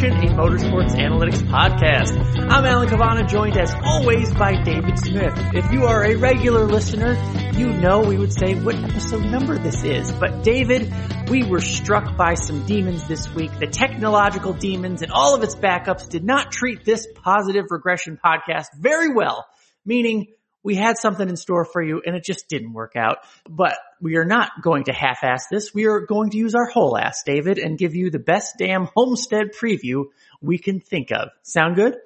Regression, a motorsports analytics podcast. I'm Alan Cavanna, joined as always by David Smith. If you are a regular listener, you know we would say what episode number this is. But David, we were struck by some demons this week. The technological demons and all of its backups did not treat this Positive Regression podcast very well, meaning we had something in store for you and it just didn't work out. But we are not going to half-ass this. We are going to use our whole ass, David, and give you the best damn homestead preview we can think of. Sound good?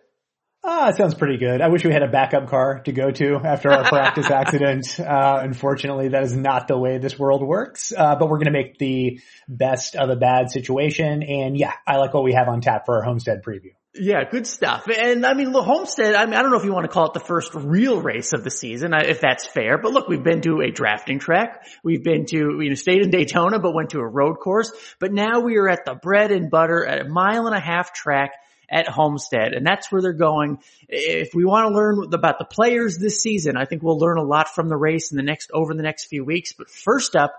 Ah, it sounds pretty good. I wish we had a backup car to go to after our practice accident. Uh, unfortunately, that is not the way this world works. Uh, but we're going to make the best of a bad situation. And yeah, I like what we have on tap for our homestead preview. Yeah, good stuff. And I mean, look, Homestead, I mean, I don't know if you want to call it the first real race of the season, if that's fair, but look, we've been to a drafting track. We've been to, you know, stayed in Daytona, but went to a road course. But now we are at the bread and butter at a mile and a half track at Homestead. And that's where they're going. If we want to learn about the players this season, I think we'll learn a lot from the race in the next, over the next few weeks. But first up,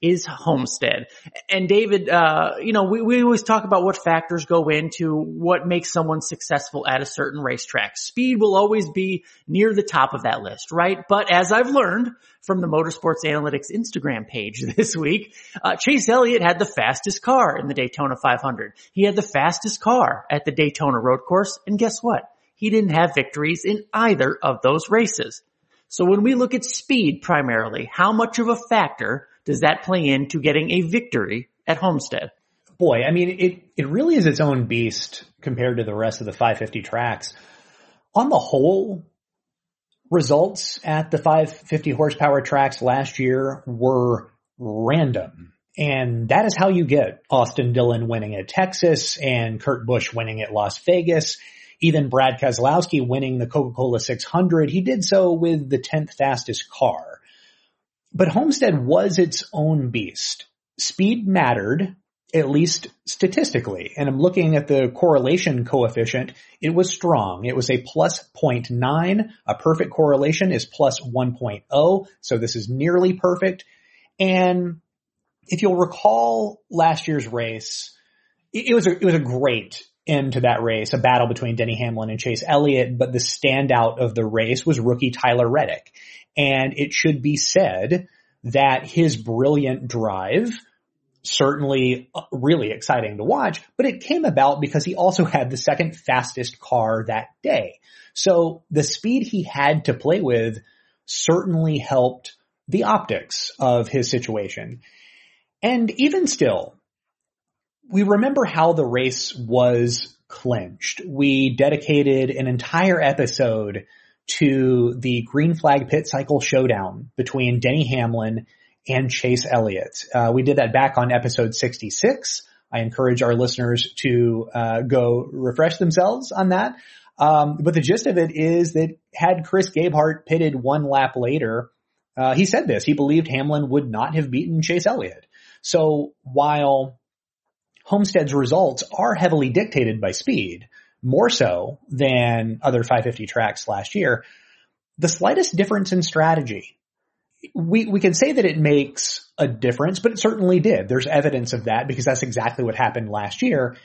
is Homestead. And David, uh, you know, we, we always talk about what factors go into what makes someone successful at a certain racetrack. Speed will always be near the top of that list, right? But as I've learned from the Motorsports Analytics Instagram page this week, uh, Chase Elliott had the fastest car in the Daytona 500. He had the fastest car at the Daytona road course. And guess what? He didn't have victories in either of those races. So when we look at speed primarily, how much of a factor does that play into getting a victory at Homestead? Boy, I mean, it, it really is its own beast compared to the rest of the 550 tracks. On the whole, results at the 550 horsepower tracks last year were random. And that is how you get Austin Dillon winning at Texas and Kurt Busch winning at Las Vegas. Even Brad Keselowski winning the Coca-Cola 600. He did so with the 10th fastest car. But Homestead was its own beast. Speed mattered, at least statistically. And I'm looking at the correlation coefficient. It was strong. It was a plus 0.9. A perfect correlation is plus 1.0. So this is nearly perfect. And if you'll recall last year's race, it was a, it was a great end to that race, a battle between Denny Hamlin and Chase Elliott, but the standout of the race was rookie Tyler Reddick. And it should be said that his brilliant drive certainly uh, really exciting to watch, but it came about because he also had the second fastest car that day. So the speed he had to play with certainly helped the optics of his situation. And even still, we remember how the race was clinched. We dedicated an entire episode to the green flag pit cycle showdown between Denny Hamlin and Chase Elliott. Uh, we did that back on episode 66. I encourage our listeners to uh, go refresh themselves on that. Um, but the gist of it is that had Chris Gabehart pitted one lap later, uh, he said this. He believed Hamlin would not have beaten Chase Elliott. So while Homestead's results are heavily dictated by speed, more so than other 550 tracks last year. The slightest difference in strategy, we, we can say that it makes a difference, but it certainly did. There's evidence of that because that's exactly what happened last year.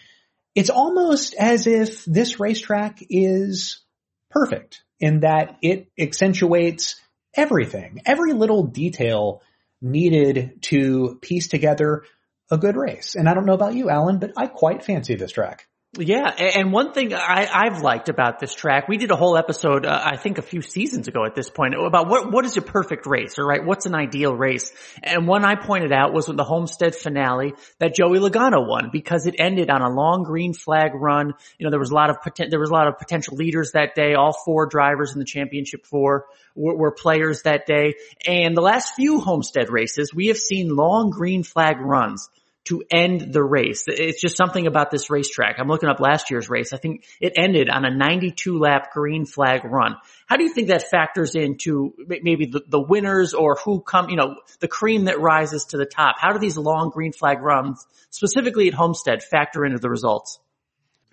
It's almost as if this racetrack is perfect in that it accentuates everything, every little detail needed to piece together a good race. And I don't know about you, Alan, but I quite fancy this track. Yeah, and one thing I, I've liked about this track, we did a whole episode, uh, I think a few seasons ago at this point, about what what is a perfect race, or right? What's an ideal race? And one I pointed out was the Homestead finale that Joey Logano won because it ended on a long green flag run. You know, there was a lot of poten- there was a lot of potential leaders that day. All four drivers in the championship four were, were players that day. And the last few Homestead races, we have seen long green flag runs to end the race. It's just something about this racetrack. I'm looking up last year's race. I think it ended on a 92 lap green flag run. How do you think that factors into maybe the, the winners or who come, you know, the cream that rises to the top? How do these long green flag runs, specifically at Homestead, factor into the results?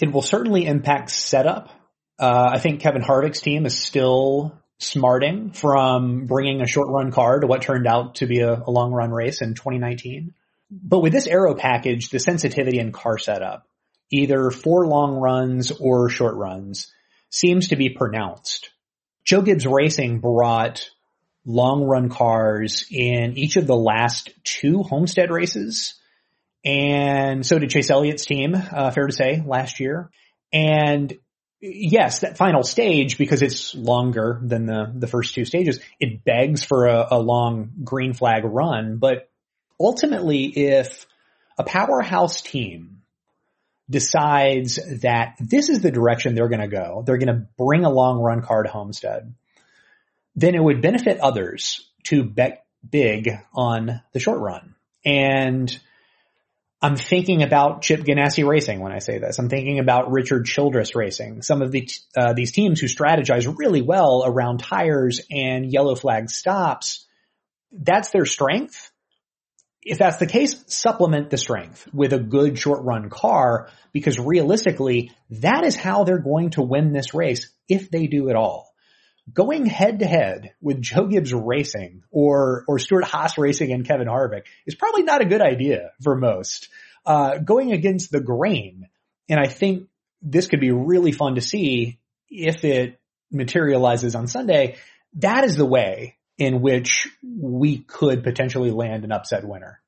It will certainly impact setup. Uh, I think Kevin Harvick's team is still smarting from bringing a short run car to what turned out to be a, a long run race in 2019 But with this aero package, the sensitivity and car setup, either for long runs or short runs, seems to be pronounced. Joe Gibbs Racing brought long run cars in each of the last two Homestead races. And so did Chase Elliott's team, uh, fair to say, last year. And yes, that final stage, because it's longer than the, the first two stages, it begs for a, a long green flag run. But ultimately, if a powerhouse team decides that this is the direction they're going to go, they're going to bring a long run car to Homestead, then it would benefit others to bet big on the short run. And I'm thinking about Chip Ganassi Racing when I say this. I'm thinking about Richard Childress Racing. Some of the, uh, these teams who strategize really well around tires and yellow flag stops. That's their strength. If that's the case, supplement the strength with a good short run car because realistically, that is how they're going to win this race if they do it all going head to head with Joe Gibbs Racing or or Stewart-Haas Racing and Kevin Harvick is probably not a good idea for most. Uh, going against the grain, and I think this could be really fun to see if it materializes on Sunday. That is the way in which we could potentially land an upset winner.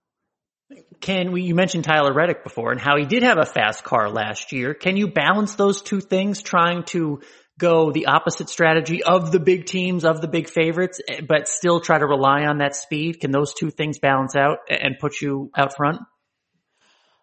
Can we, you mentioned Tyler Reddick before and how he did have a fast car last year. Can you balance those two things trying to go the opposite strategy of the big teams, of the big favorites, but still try to rely on that speed? Can those two things balance out and put you out front?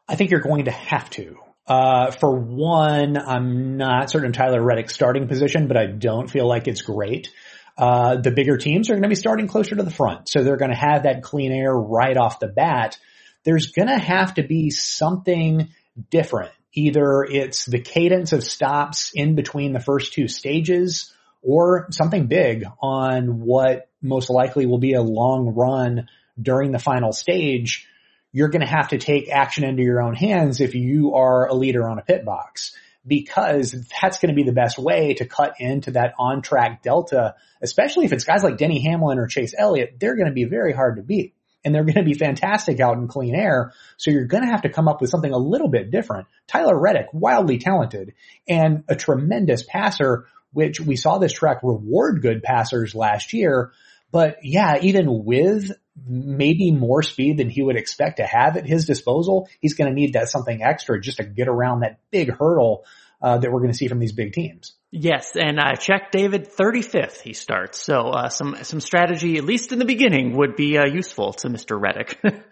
I think you're going to have to. Uh, for one, I'm not certain Tyler Reddick's starting position, but I don't feel like it's great. Uh, the bigger teams are going to be starting closer to the front. So they're going to have that clean air right off the bat. There's going to have to be something different Either it's the cadence of stops in between the first two stages or something big on what most likely will be a long run during the final stage. You're going to have to take action into your own hands if you are a leader on a pit box because that's going to be the best way to cut into that on track delta, especially if it's guys like Denny Hamlin or Chase Elliott. They're going to be very hard to beat and they're going to be fantastic out in clean air. So you're going to have to come up with something a little bit different. Tyler Reddick, wildly talented and a tremendous passer, which we saw this track reward good passers last year. But yeah, even with maybe more speed than he would expect to have at his disposal, he's going to need that something extra just to get around that big hurdle uh, that we're going to see from these big teams. Yes, and I checked David 35th he starts. So uh, some some strategy at least in the beginning would be uh, useful to Mr. Reddick.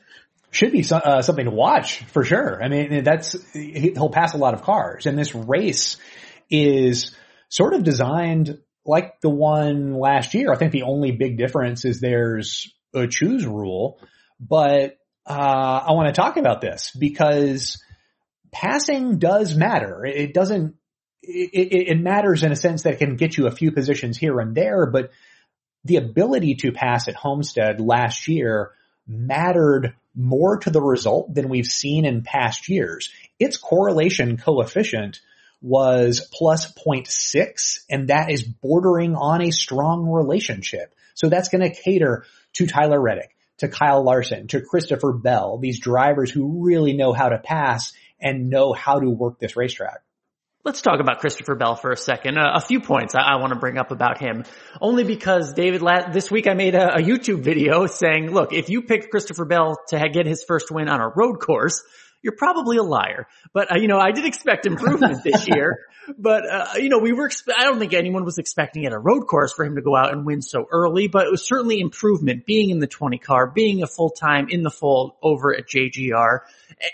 Should be so, uh, something to watch for sure. I mean, that's he'll pass a lot of cars, and this race is sort of designed like the one last year. I think the only big difference is there's a choose rule, but uh, I want to talk about this because passing does matter. It doesn't it, it, matters in a sense that it can get you a few positions here and there, but the ability to pass at Homestead last year mattered more to the result than we've seen in past years. Its correlation coefficient was plus 0.6 and that is bordering on a strong relationship. So that's going to cater to Tyler Reddick, to Kyle Larson, to Christopher Bell, these drivers who really know how to pass and know how to work this racetrack. Let's talk about Christopher Bell for a second. Uh, a few points I, I want to bring up about him, only because David, this week I made a, a, YouTube video saying, look, if you picked Christopher Bell to get his first win on a road course, you're probably a liar. But uh, you know, I did expect improvement this year. But uh, you know, we were. I don't think anyone was expecting at a road course for him to go out and win so early. But it was certainly improvement. Being in the 20 car, being a full time in the fold over at JGR,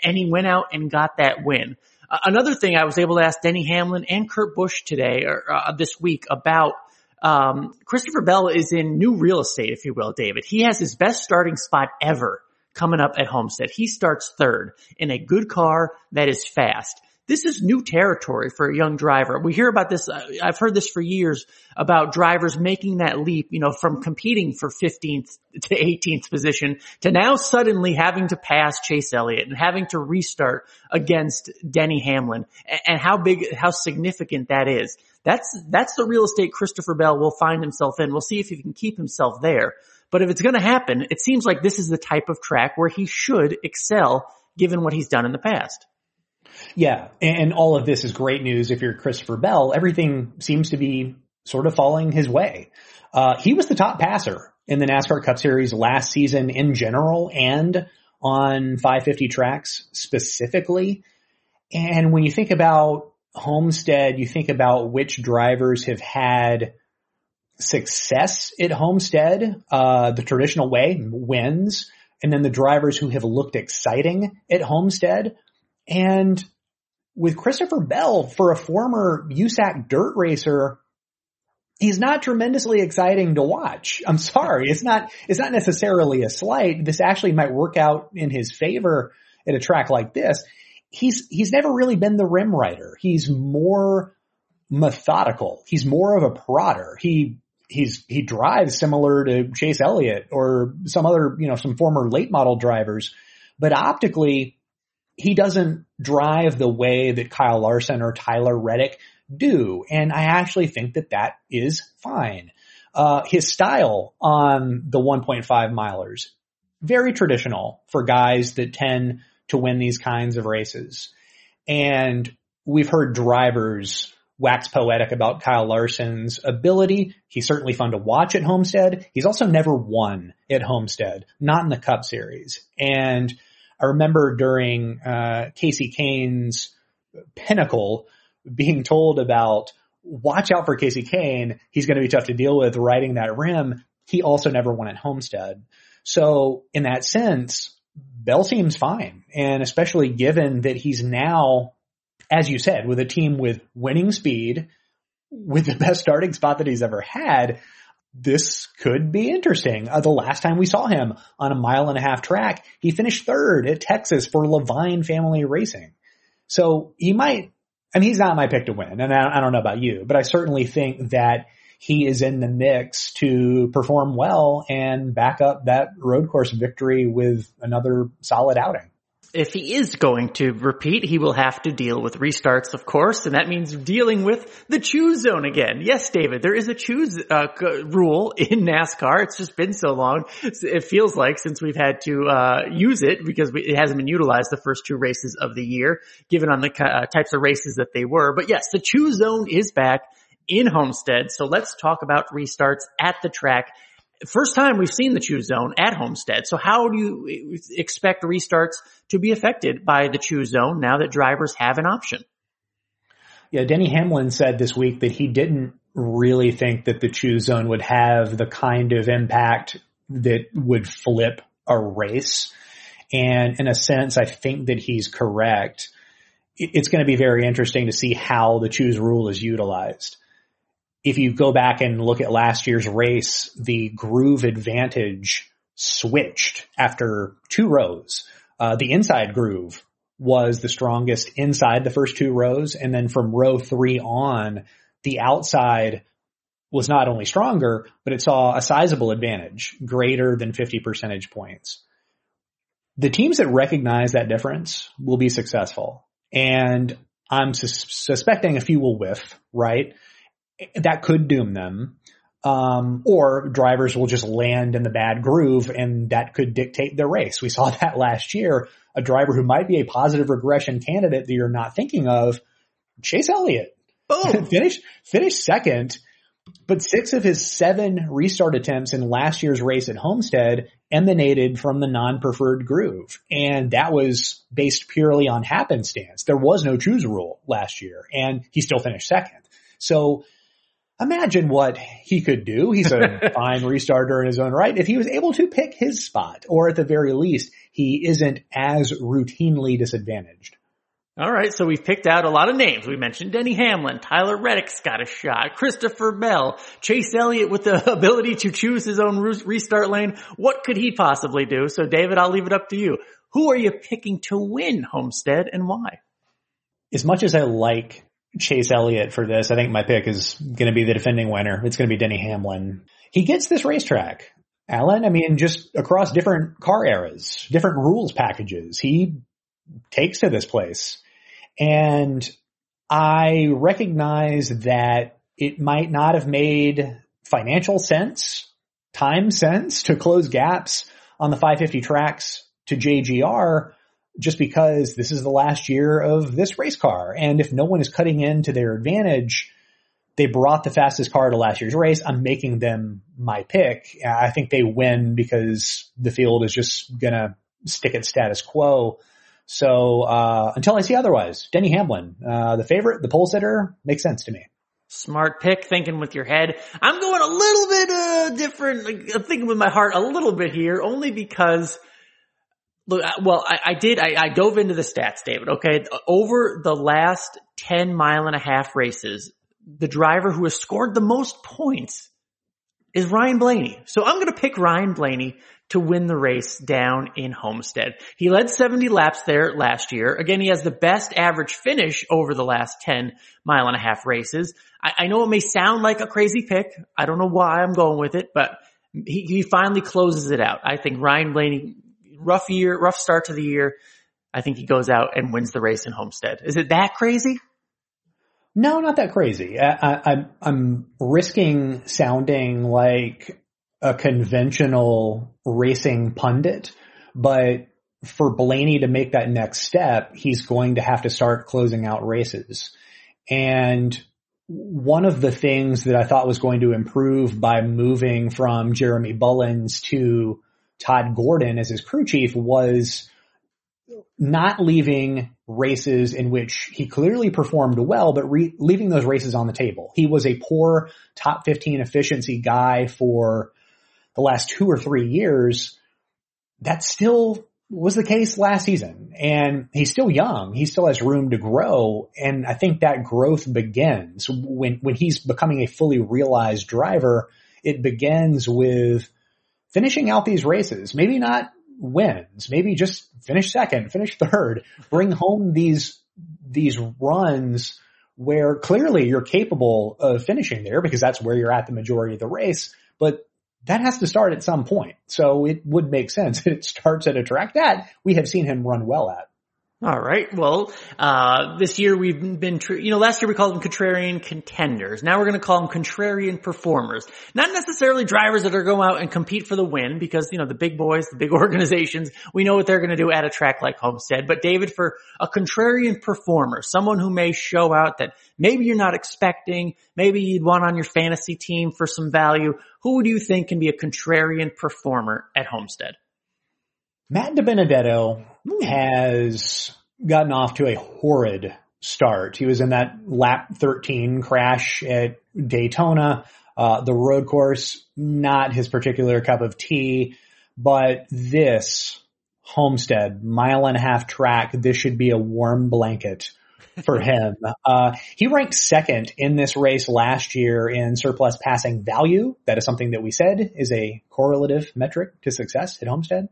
and he went out and got that win. Uh, another thing I was able to ask Denny Hamlin and Kurt Busch today or uh, this week about um, Christopher Bell is in new real estate, if you will, David. He has his best starting spot ever coming up at Homestead. He starts third in a good car that is fast this is new territory for a young driver. We hear about this, uh, I've heard this for years about drivers making that leap, you know, from competing for 15th to 18th position to now suddenly having to pass Chase Elliott and having to restart against Denny Hamlin and how big, how significant that is. That's, that's the real estate Christopher Bell will find himself in. We'll see if he can keep himself there. But if it's going to happen, it seems like this is the type of track where he should excel given what he's done in the past. Yeah. And all of this is great news if you're Christopher Bell. Everything seems to be sort of falling his way. Uh, he was the top passer in the NASCAR Cup Series last season in general and on 550 tracks specifically. And when you think about Homestead, you think about which drivers have had success at Homestead, uh, the traditional way, wins, and then the drivers who have looked exciting at Homestead. And with Christopher Bell, for a former USAC dirt racer, he's not tremendously exciting to watch. I'm sorry. It's not, it's not necessarily a slight. This actually might work out in his favor at a track like this. He's, he's never really been the rim rider. He's more methodical. He's more of a prodder. He, he's, he drives similar to Chase Elliott or some other, you know, some former late model drivers, but optically he doesn't drive the way that Kyle Larson or Tyler Reddick do. And I actually think that that is fine. Uh, his style on the 1.5 milers, very traditional for guys that tend to win these kinds of races. And we've heard drivers wax poetic about Kyle Larson's ability. He's certainly fun to watch at Homestead. He's also never won at Homestead, not in the Cup Series. And I remember during uh, Kasey Kahne's pinnacle being told about watch out for Kasey Kahne. He's going to be tough to deal with riding that rim. He also never won at Homestead. So in that sense, Bell seems fine. And especially given that he's now, as you said, with a team with winning speed, with the best starting spot that he's ever had, this could be interesting. Uh, the last time we saw him on a mile and a half track, he finished third at Texas for Leavine Family Racing. So he might, mean, he's not my pick to win, and I, I don't know about you, but I certainly think that he is in the mix to perform well and back up that road course victory with another solid outing if he is going to repeat, he will have to deal with restarts, of course, and that means dealing with the choose zone again. Yes, David, there is a choose uh, rule in NASCAR. It's just been so long. It feels like since we've had to uh, use it because we, it hasn't been utilized the first two races of the year, given on the uh, types of races that they were. But yes, the choose zone is back in Homestead. So let's talk about restarts at the track first time we've seen the choose zone at Homestead. So how do you expect restarts to be affected by the choose zone now that drivers have an option? Yeah, Denny Hamlin said this week that he didn't really think that the choose zone would have the kind of impact that would flip a race. And in a sense, I think that he's correct. It's going to be very interesting to see how the choose rule is utilized if you go back and look at last year's race, the groove advantage switched after two rows. Uh, the inside groove was the strongest inside the first two rows. And then from row three on, the outside was not only stronger, but it saw a sizable advantage, greater than 50 percentage points. The teams that recognize that difference will be successful. And I'm sus- suspecting a few will whiff, right? That could doom them. Um, or drivers will just land in the bad groove and that could dictate their race. We saw that last year. A driver who might be a positive regression candidate that you're not thinking of, Chase Elliott. Oh. finished, finished second, but six of his seven restart attempts in last year's race at Homestead emanated from the non-preferred groove. And that was based purely on happenstance. There was no choose rule last year and he still finished second. So imagine what he could do. He's a fine restarter in his own right. If he was able to pick his spot, or at the very least, he isn't as routinely disadvantaged. All right, so we've picked out a lot of names. We mentioned Denny Hamlin, Tyler Reddick's got a shot, Christopher Bell, Chase Elliott with the ability to choose his own restart lane. What could he possibly do? So David, I'll leave it up to you. Who are you picking to win Homestead and why? As much as I like Chase Elliott for this. I think my pick is going to be the defending winner. It's going to be Denny Hamlin. He gets this racetrack. Alan, I mean, just across different car eras, different rules packages, he takes to this place. And I recognize that it might not have made financial sense time sense to close gaps on the 550 tracks to JGR just because this is the last year of this race car. And if no one is cutting into their advantage, they brought the fastest car to last year's race. I'm making them my pick. I think they win because the field is just gonna stick at status quo. So, uh, until I see otherwise, Denny Hamlin, uh, the favorite, the pole sitter makes sense to me. Smart pick, thinking with your head. I'm going a little bit, uh, different, like, I'm thinking with my heart a little bit here, only because Look, well, I, I did, I, I, dove into the stats, David, okay? Over the last 10 mile and a half races, the driver who has scored the most points is Ryan Blaney. So I'm going to pick Ryan Blaney to win the race down in Homestead. He led 70 laps there last year. Again, he has the best average finish over the last 10 mile and a half races. I, I know it may sound like a crazy pick. I don't know why I'm going with it, but he, he finally closes it out. I think Ryan Blaney rough year, rough start to the year. I think he goes out and wins the race in Homestead. Is it that crazy? No, not that crazy. I, am risking sounding like a conventional racing pundit, but for Blaney to make that next step, he's going to have to start closing out races. And one of the things that I thought was going to improve by moving from Jeremy Bullins to Todd Gordon as his crew chief was not leaving races in which he clearly performed well, but re- leaving those races on the table. He was a poor top 15 efficiency guy for the last two or three years. That still was the case last season and he's still young. He still has room to grow. And I think that growth begins when, when he's becoming a fully realized driver. It begins with finishing out these races, maybe not wins, maybe just finish second, finish third, bring home these, these runs where clearly you're capable of finishing there because that's where you're at the majority of the race, but that has to start at some point. So it would make sense it starts at a track that we have seen him run well at. All right. Well, uh, this year we've been, tr- you know, last year we called them contrarian contenders. Now we're going to call them contrarian performers. Not necessarily drivers that are going out and compete for the win because, you know, the big boys, the big organizations, we know what they're going to do at a track like Homestead. But David, for a contrarian performer, someone who may show out that maybe you're not expecting, maybe you'd want on your fantasy team for some value, who do you think can be a contrarian performer at Homestead? Matt DiBenedetto has gotten off to a horrid start. He was in that lap 13 crash at Daytona. Uh, the road course, not his particular cup of tea, but this Homestead mile and a half track, this should be a warm blanket for him. Uh, he ranked second in this race last year in surplus passing value. That is something that we said is a correlative metric to success at Homestead.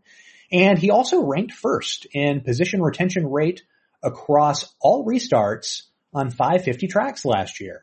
And he also ranked first in position retention rate across all restarts on 550 tracks last year.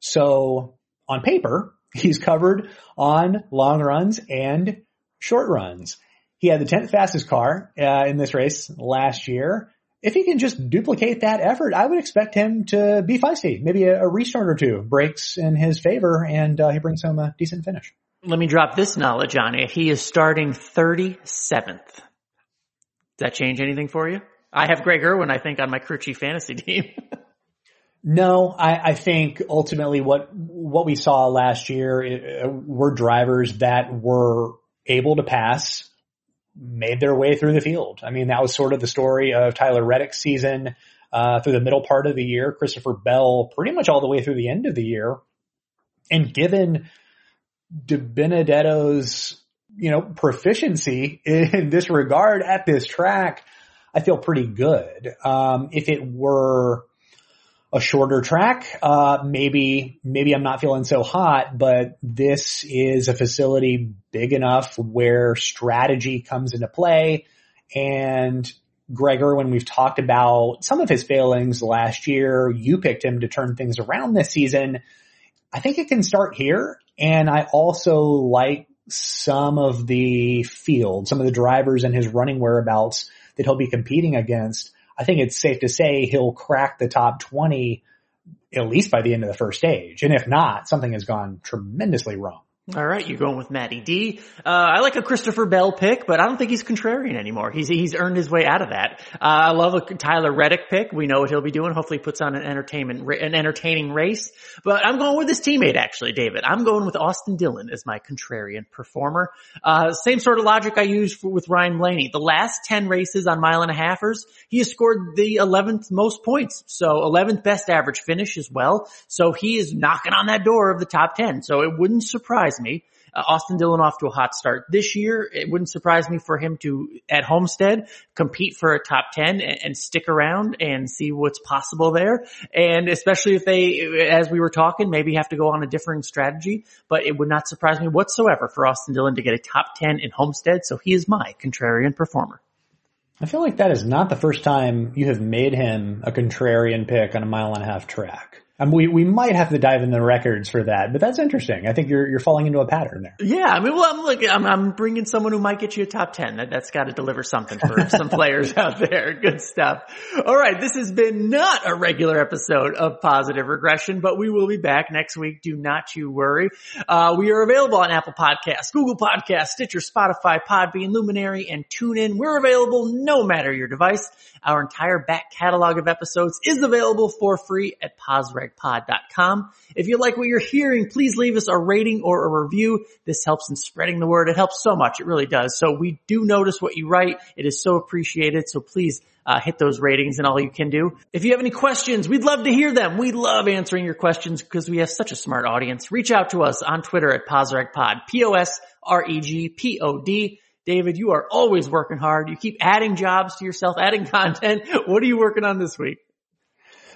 So on paper, he's covered on long runs and short runs. He had the 10th fastest car uh, in this race last year. If he can just duplicate that effort, I would expect him to be feisty. Maybe a, a restart or two breaks in his favor and uh, he brings home a decent finish. Let me drop this knowledge on you. He is starting 37th. Does that change anything for you? I have Greg Erwin, I think, on my crew chief fantasy team. no, I, I, think ultimately what what we saw last year uh, were drivers that were able to pass, made their way through the field. I mean, that was sort of the story of Tyler Reddick's season uh, through the middle part of the year. Christopher Bell, pretty much all the way through the end of the year. And given DiBenedetto's, you know, proficiency in this regard at this track, I feel pretty good. Um, if it were a shorter track, uh, maybe, maybe I'm not feeling so hot, but this is a facility big enough where strategy comes into play and Greg Erwin we've talked about some of his failings last year. You picked him to turn things around this season. I think it can start here. And I also like some of the field, some of the drivers and his running whereabouts that he'll be competing against. I think it's safe to say he'll crack the top 20 at least by the end of the first stage. And if not, something has gone tremendously wrong. All right, you're going with Matty D. Uh, I like a Christopher Bell pick, but I don't think he's contrarian anymore. He's he's earned his way out of that. Uh, I love a Tyler Reddick pick. We know what he'll be doing. Hopefully, puts on an entertainment an entertaining race. But I'm going with his teammate actually, David. I'm going with Austin Dillon as my contrarian performer. Uh, same sort of logic I used for, with Ryan Blaney. The last ten races on mile and a halfers, he has scored the 11th most points, so 11th best average finish as well. So he is knocking on that door of the top 10. So it wouldn't surprise surprise me. Uh, Austin Dillon off to a hot start this year. It wouldn't surprise me for him to, at Homestead, compete for a top 10 and, and, stick around and see what's possible there. And especially if they, as we were talking, maybe have to go on a differing strategy, but it would not surprise me whatsoever for Austin Dillon to get a top 10 in Homestead. So he is my contrarian performer. I feel like that is not the first time you have made him a contrarian pick on a mile and a half track. Um, we we might have to dive in the records for that, but that's interesting. I think you're you're falling into a pattern there. Yeah, I mean, well, I'm look, I'm, I'm bringing someone who might get you a top ten. That that's got to deliver something for some players out there. Good stuff. All right, this has been not a regular episode of Positive Regression, but we will be back next week. Do not you worry. Uh, we are available on Apple Podcasts, Google Podcasts, Stitcher, Spotify, Podbean, Luminary, and TuneIn. We're available no matter your device. Our entire back catalog of episodes is available for free at posregpod.com. If you like what you're hearing, please leave us a rating or a review. This helps in spreading the word. It helps so much. It really does. So we do notice what you write. It is so appreciated. So please uh, hit those ratings and all you can do. If you have any questions, we'd love to hear them. We love answering your questions because we have such a smart audience. Reach out to us on Twitter at PosRegPod, P-O-S-R-E-G-P-O-D. David, you are always working hard. You keep adding jobs to yourself, adding content. What are you working on this week?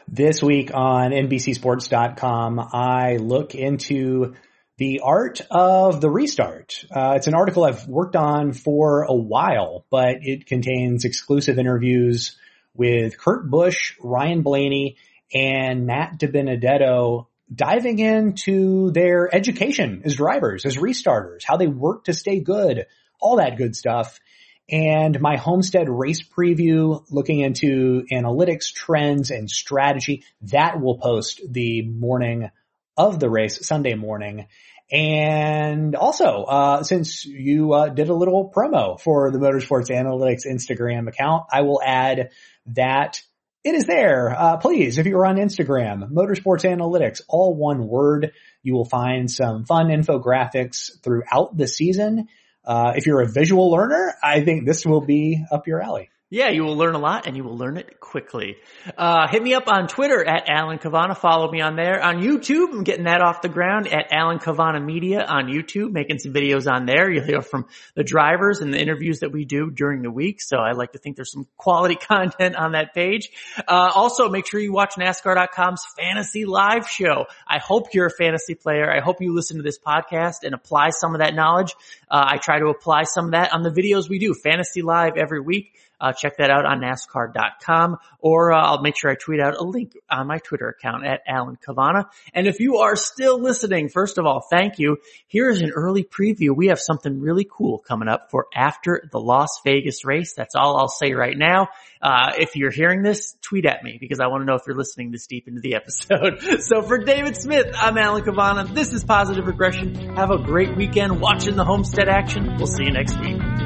This week on NBCSports.com, I look into the art of the restart. Uh, it's an article I've worked on for a while, but it contains exclusive interviews with Kurt Busch, Ryan Blaney, and Matt DiBenedetto diving into their education as drivers, as restarters, how they work to stay good, all that good stuff. And my homestead race preview looking into analytics, trends, and strategy that will post the morning of the race, Sunday morning. And also, uh, since you uh, did a little promo for the Motorsports Analytics Instagram account, I will add that it is there. Uh, please, if you're on Instagram, Motorsports Analytics, all one word, you will find some fun infographics throughout the season uh, if you're a visual learner, I think this will be up your alley. Yeah, you will learn a lot and you will learn it quickly. Uh, hit me up on Twitter at Alan Cavanna. Follow me on there. On YouTube, I'm getting that off the ground at Alan Cavanna Media on YouTube, making some videos on there. You'll hear from the drivers and the interviews that we do during the week. So I like to think there's some quality content on that page. Uh, also make sure you watch NASCAR.com's fantasy live show. I hope you're a fantasy player. I hope you listen to this podcast and apply some of that knowledge. Uh, I try to apply some of that on the videos we do, fantasy live every week. Uh, check that out on NASCAR.com or uh, I'll make sure I tweet out a link on my Twitter account at Alan Cavanna. And if you are still listening, first of all, thank you. Here's an early preview. We have something really cool coming up for after the Las Vegas race. That's all I'll say right now. Uh, if you're hearing this, tweet at me because I want to know if you're listening this deep into the episode. so for David Smith, I'm Alan Cavanna. This is Positive Regression. Have a great weekend watching the Homestead action. We'll see you next week.